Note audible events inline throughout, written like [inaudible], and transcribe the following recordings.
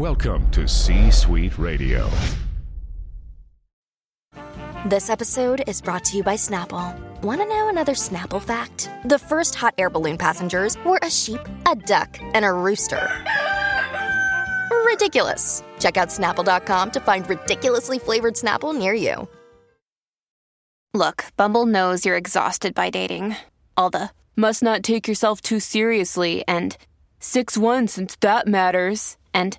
Welcome to C Suite Radio. This episode is brought to you by Snapple. Want to know another Snapple fact? The first hot air balloon passengers were a sheep, a duck, and a rooster. Ridiculous. Check out snapple.com to find ridiculously flavored Snapple near you. Look, Bumble knows you're exhausted by dating. All the must not take yourself too seriously and 6 1 since that matters. And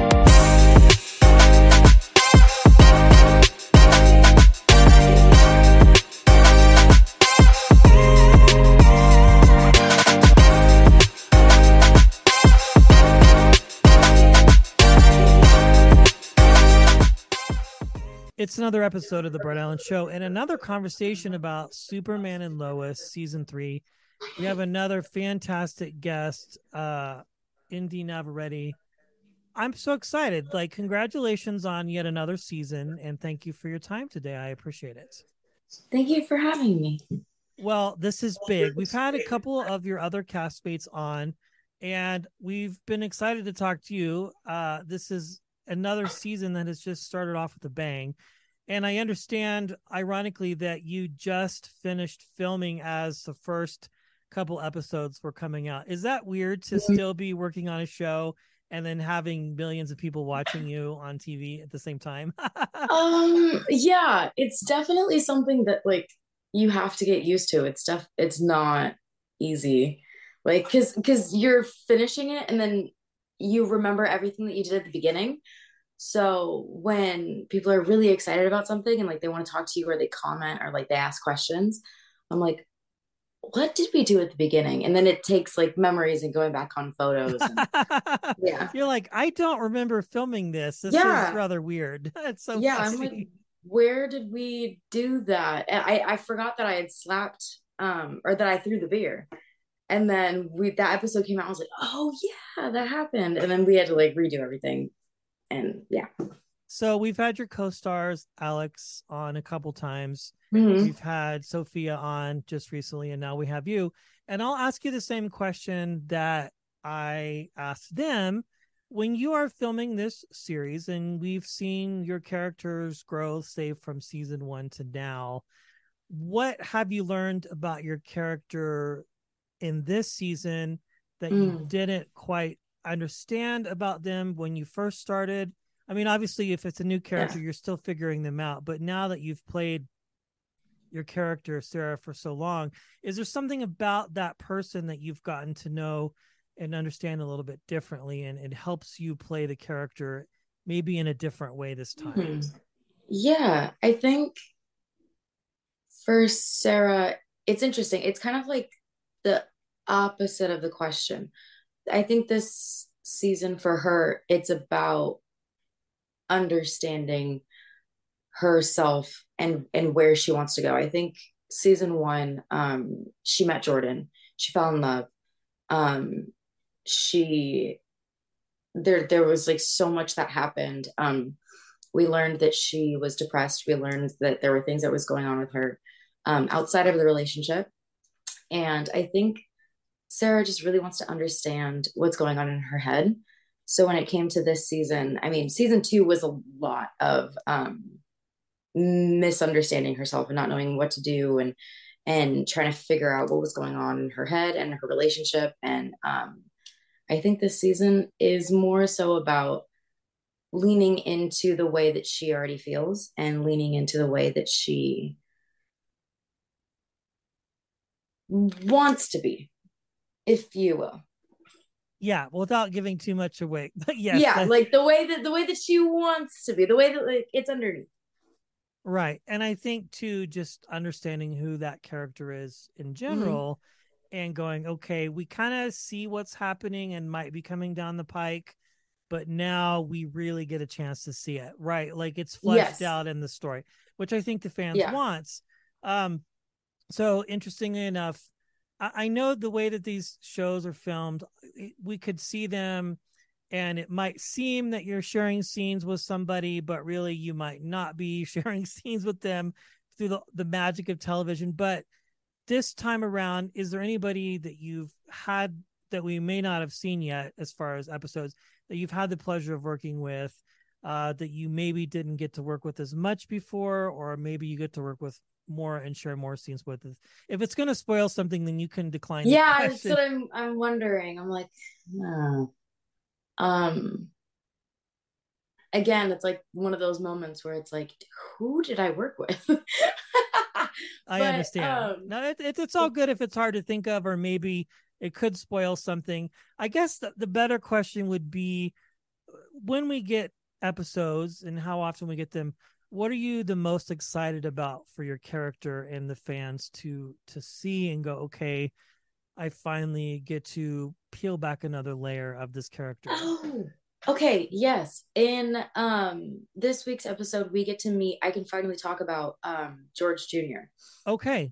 It's another episode of the Brett Allan Show and another conversation about Superman and Lois season three. We have another fantastic guest, uh, Inde Navarrette. I'm so excited. Like, congratulations on yet another season, and thank you for your time today. I appreciate it. Thank you for having me. Well, this is big. We've had a couple of your other castmates on, and we've been excited to talk to you. Uh, this is another season that has just started off with a bang. And I understand, ironically, that you just finished filming as the first couple episodes were coming out. Is that weird to still be working on a show and then having millions of people watching you on TV at the same time? [laughs] Um, yeah, it's definitely something that like you have to get used to. It's stuff it's not easy. Like cuz cuz you're finishing it and then you remember everything that you did at the beginning. So when people are really excited about something and like they want to talk to you or they comment or like they ask questions, I'm like what did we do at the beginning? And then it takes like memories and going back on photos. And, [laughs] yeah. You're like, I don't remember filming this. This Yeah. is rather weird. [laughs] It's so yeah, I'm like, where did we do that? I I forgot that I had slapped um or that I threw the beer. And then we that episode came out, I was like, oh yeah, that happened. And then we had to like redo everything. And yeah. So we've had your co-stars Alex on a couple times. Mhm. We've had Sophia on just recently, and now we have you. And I'll ask you the same question that I asked them when you are filming this series, and we've seen your characters grow, say from season one to now. What have you learned about your character in this season that you Mm. didn't quite understand about them when you first started? I mean, obviously, if it's a new character, you're still figuring them out. But now that you've played your character, Sarah, for so long, is there something about that person that you've gotten to know and understand a little bit differently and it helps you play the character maybe in a different way this time? Mhm. Yeah, I think for Sarah, it's interesting. It's kind of like the opposite of the question. I think this season for her, it's about understanding herself and and where she wants to go. I think season one, um, she met Jordan. She fell in love. Um, she there there was like so much that happened. Um, we learned that she was depressed. We learned that there were things that was going on with her um, outside of the relationship. And I think Sarah just really wants to understand what's going on in her head. So when it came to this season, I mean, season two was a lot of um, misunderstanding herself and not knowing what to do and and trying to figure out what was going on in her head and her relationship. And um, I think this season is more so about leaning into the way that she already feels and leaning into the way that she wants to be, if you will. Yeah, without giving too much away. [laughs] But yes, yeah, that- like the way that the way that she wants to be, the way that like it's underneath. Right. And I think too, just understanding who that character is in general and going, okay, we kind of see what's happening and might be coming down the pike, but now we really get a chance to see it. Right. Like it's fleshed Yes. out in the story, which I think the fans Yeah. wants. Um, so interestingly enough, I, know the way that these shows are filmed, we could see them and it might seem that you're sharing scenes with somebody, but really you might not be [laughs] sharing scenes with them through the, the magic of television. But this time around, is there anybody that you've had that we may not have seen yet as far as episodes that you've had the pleasure of working with uh, that you maybe didn't get to work with as much before, or maybe you get to work with more and share more scenes with us. If it's going to spoil something, then you can decline. Yeah, that's what I'm. I'm wondering. I'm like, no. Um. Again, it's like one of those moments where it's like, who did I work with? [laughs] I understand. Um, no, it, it, it's all good if it's hard to think of, or maybe it could spoil something. I guess the, the better question would be when we get episodes and how often we get them what are you the most excited about for your character and the fans to to see and go okay i finally get to peel back another layer of this character oh okay yes. In um this week's episode we get to meet i can finally talk about um george jr okay.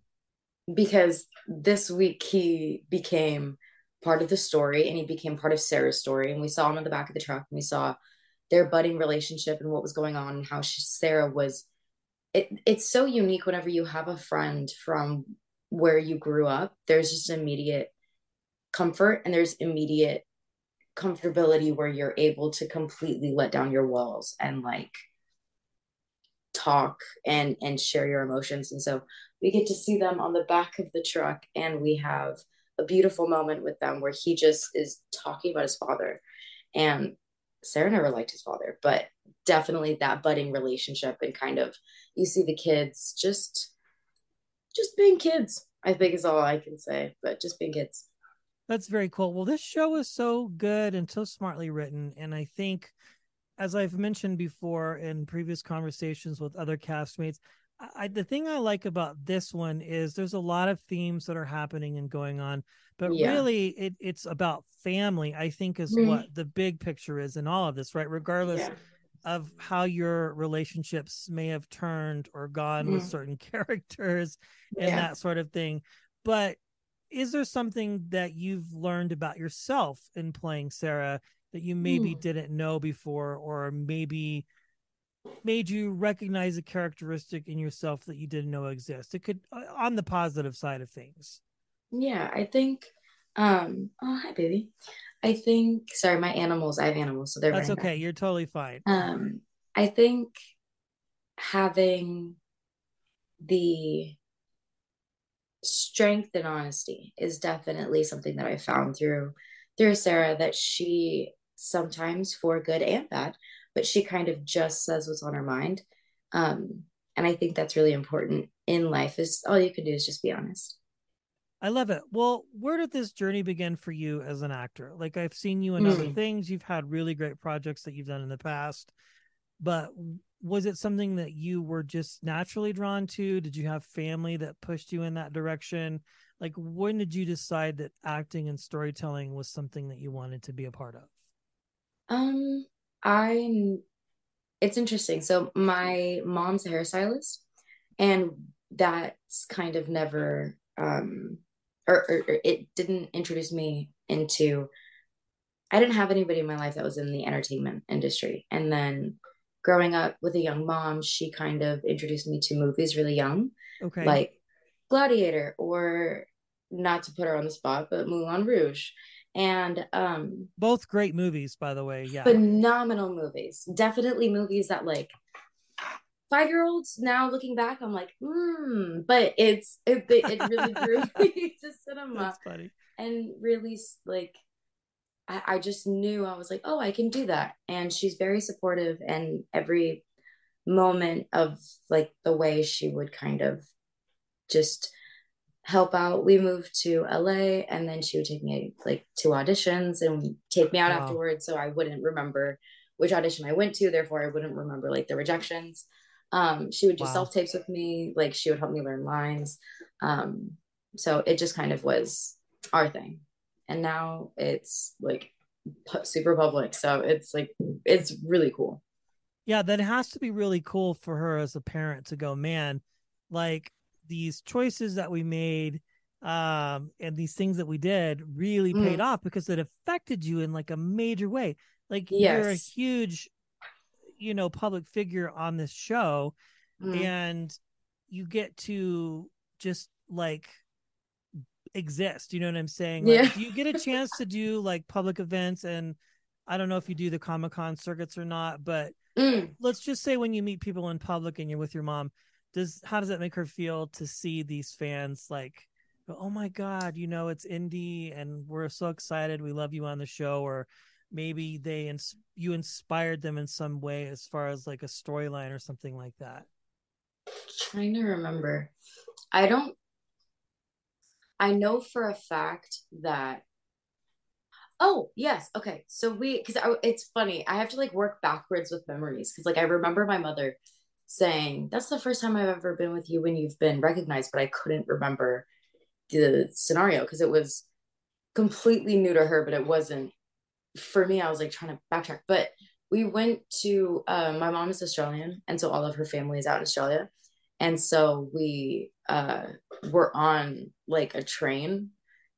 Because this week he became part of the story and he became part of sarah's story and we saw him in the back of the truck and we saw their budding relationship and what was going on and how she, Sarah was it, it's so unique whenever you have a friend from where you grew up there's just immediate comfort and there's immediate comfortability where you're able to completely let down your walls and like talk and and share your emotions. And so we get to see them on the back of the truck and we have a beautiful moment with them where he just is talking about his father. And Sarah never liked his father, but definitely that budding relationship and kind of you see the kids just just being kids. I think is all I can say, but just being kids. That's very cool. Well, this show is so good and so smartly written, and I think, as I've mentioned before in previous conversations with other castmates, I, the thing I like about this one is there's a lot of themes that are happening and going on, but yeah. really it, it's about family. I think is mm-hmm. what the big picture is in all of this, right? Regardless yeah. of how your relationships may have turned or gone mm-hmm. with certain [laughs] characters and yeah. that sort of thing, but is there something that you've learned about yourself in playing Sarah that you maybe mm. didn't know before, or maybe made you recognize a characteristic in yourself that you didn't know exist it could uh, on the positive side of things. Yeah i think um oh hi baby. I think sorry my animals i have animals so they're that's okay back. you're totally fine. Um i think having the strength and honesty is definitely something that i found through through sarah that she sometimes for good and bad but she kind of just says what's on her mind. Um, and I think that's really important in life is all you can do is just be honest. I love it. Well, where did this journey begin for you as an actor? Like I've seen you in mm. other things. You've had really great projects that you've done in the past. But was it something that you were just naturally drawn to? Did you have family that pushed you in that direction? Like when did you decide that acting and storytelling was something that you wanted to be a part of? Um I it's interesting. So my mom's a hairstylist, and that's kind of never um or, or, or, it didn't introduce me into I didn't have anybody in my life that was in the entertainment industry. And then growing up with a young mom, she kind of introduced me to movies really young. Okay. Like Gladiator or not to put her on the spot, but Moulin Rouge and um both great movies by the way yeah. phenomenal movies. Definitely movies that like five year olds now looking back i'm like hmm but it's it, it really drew [laughs] me to cinema. That's funny. and really like I, I just knew i was like oh i can do that. And she's very supportive and every moment of like the way she would kind of just help out. We moved to LA and then she would take me like to auditions and take me out wow. afterwards so I wouldn't remember which audition I went to, therefore I wouldn't remember like the rejections. Um, she would do wow. self tapes with me, like she would help me learn lines. Um, so it just kind of was our thing. And now it's like super public. So it's like, it's really cool. Yeah, that has to be really cool for her as a parent to go, man, like these choices that we made um and these things that we did really Mm. paid off because it affected you in like a major way like you're a huge you know public figure on this show Mm. and you get to just like exist you know what i'm saying like, Yeah. you get a chance to do like public events and i don't know if you do the comic-con circuits or not but Mm. let's just say when you meet people in public and you're with your mom does how does that make her feel to see these fans like oh my god you know it's Inde and we're so excited we love you on the show or maybe they ins- you inspired them in some way as far as like a storyline or something like that trying to remember. I don't. I know for a fact that. Oh yes, okay. So we, because it's funny. I have to like work backwards with memories because like I remember my mother saying, "That's the first time I've ever been with you when you've been recognized," but I couldn't remember the scenario because it was completely new to her, but it wasn't for me. I was like trying to backtrack, but we went to. Uh, my mom is Australian, and so all of her family is out in Australia and so we uh were on like a train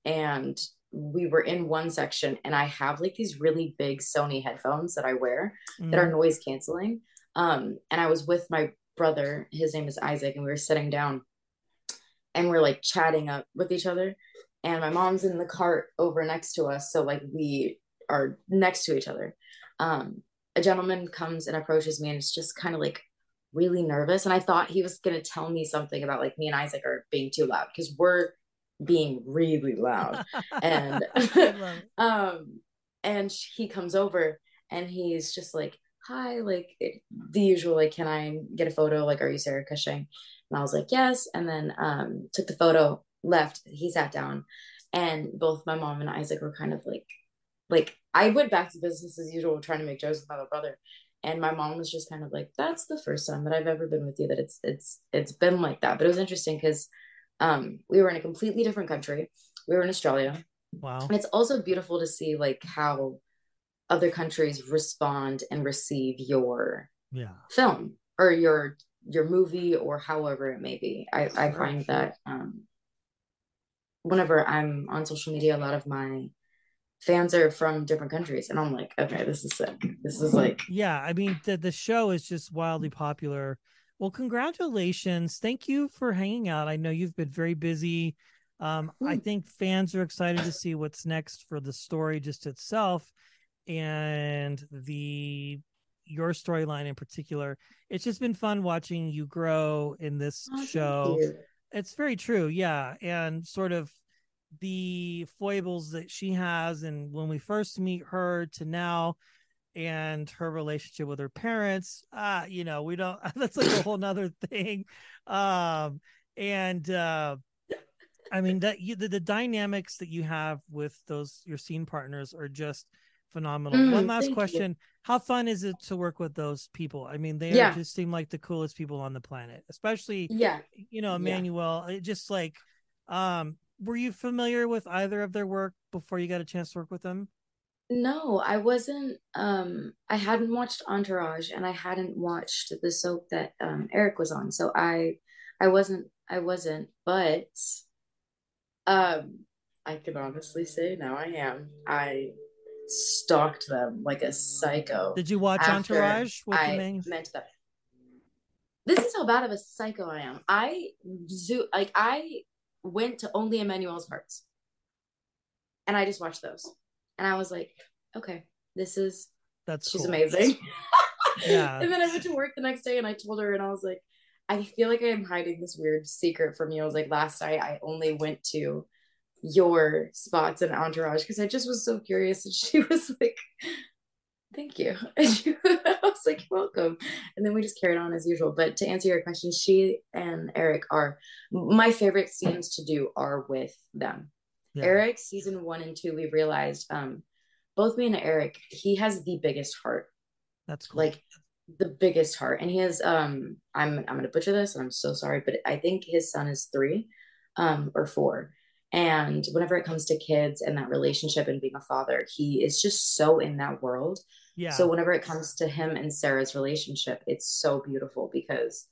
and we were in one section and i have like these really big sony headphones that i wear that are Mm. noise canceling um and i was with my brother his name is isaac and we were sitting down and we're like chatting up with each other. And my mom's in the cart over next to us so like we are next to each other. Um a gentleman comes and approaches me and it's just kind of like really nervous. And i thought he was going to tell me something about like me and isaac are being too loud because we're being really loud. [laughs] And I love it. [laughs] um and he comes over and he's just like hi like it- the usual like can i get a photo? Like are you sarah cushing? And i was like yes. And then um took the photo left he sat down. And both my mom and isaac were kind of like like i went back to business as usual trying to make jokes with my little brother. And my mom was just kind of like that's the first time that i've ever been with you that it's it's it's been like that. But it was interesting because um we were in a completely different country. We were in australia. Wow. And it's also beautiful to see like how other countries respond and receive your yeah. film or your your movie or however it may be. I i find that um whenever i'm on social media a lot of my fans are from different countries and i'm like okay this is sick. This is like yeah i mean the, the show is just wildly popular. Well congratulations. Thank you for hanging out. I know you've been very busy. Um, i Mm. think fans are excited to see what's next for the story just itself and the your storyline in particular it's just been fun watching you grow in this oh, show. it's very true yeah and sort of the foibles that she has and when we first meet her to now and her relationship with her parents uh you know we don't [laughs] that's like a whole nother thing. Um and uh i mean that you the, the dynamics that you have with those your scene partners are just phenomenal Mm, one last thank you. question how fun is it to work with those people i mean they are Yeah. just seem like the coolest people on the planet especially yeah you know, Yeah. Emmanuelle, it just like um were you familiar with either of their work before you got a chance to work with them? No, I wasn't um I hadn't watched Entourage and I hadn't watched the soap that um Erik was on. So I I wasn't I wasn't, but um I can honestly say now I am. I stalked them like a psycho. Did you watch Entourage with I met them. This is how bad of a psycho I am. I zoo like I went to only Emmanuelle's parts. And I just watched those. And I was like, okay, this is That's she's cool. amazing. [laughs] Yeah. And then I went to work the next day and I told her and I was like, I feel like I am hiding this weird secret from you. I was like, last night I only went to your spots and Entourage because I just was so curious. And [laughs] she was like, Thank you. [laughs] And she, I was like, You're welcome. And then we just carried on as usual. But to answer your question, she and Erik are my favorite scenes to do are with them. Yeah. Erik, season one and two, we realized um both me and Erik, he has the biggest heart That's cool. like the biggest heart and he has um i'm i'm gonna butcher this and i'm so sorry but i think his son is three um or four and whenever it comes to kids and that relationship and being a father he is just so in that world yeah. so whenever it comes to him and sarah's relationship it's so beautiful because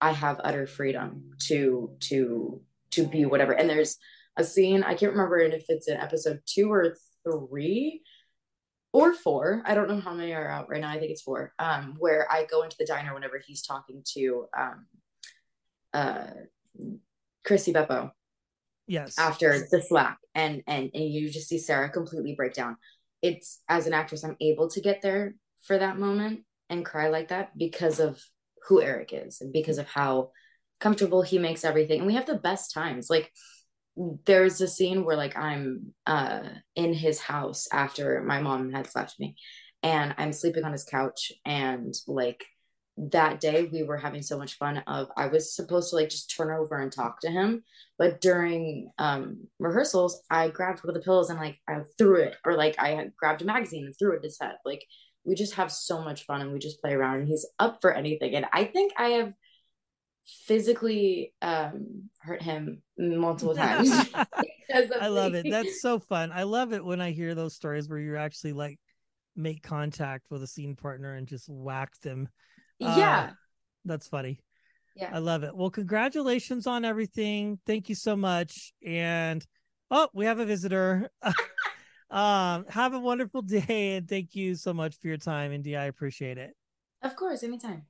i have utter freedom to to to be whatever. And there's a scene, I can't remember if it's in episode two or three or four. I don't know how many are out right now. I think it's four. Um, where I go into the diner whenever he's talking to um uh Chrissy Beppo. Yes. After the slap. And and and you just see Sarah completely break down. It's as an actress, I'm able to get there for that moment and cry like that because of who Erik is and because of how comfortable he makes everything. And we have the best times. Like there's a scene where like I'm uh in his house after my mom had slapped me and I'm sleeping on his couch and like that day we were having so much fun of I was supposed to like just turn over and talk to him but during um rehearsals I grabbed one of the pillows and like I threw it or like I grabbed a magazine and threw it at his head. Like we just have so much fun and we just play around and he's up for anything. And I think I have physically um hurt him multiple [laughs] times. [laughs] I love it. that's so fun. I love it when I hear those stories where you're actually like make contact with a scene partner and just whack them yeah. Uh, that's funny. Yeah. I love it. Well, congratulations on everything. Thank you so much. And oh, we have a visitor. [laughs] um, have a wonderful [laughs] day and thank you so much for your time, Inde. I appreciate it. Of course, anytime.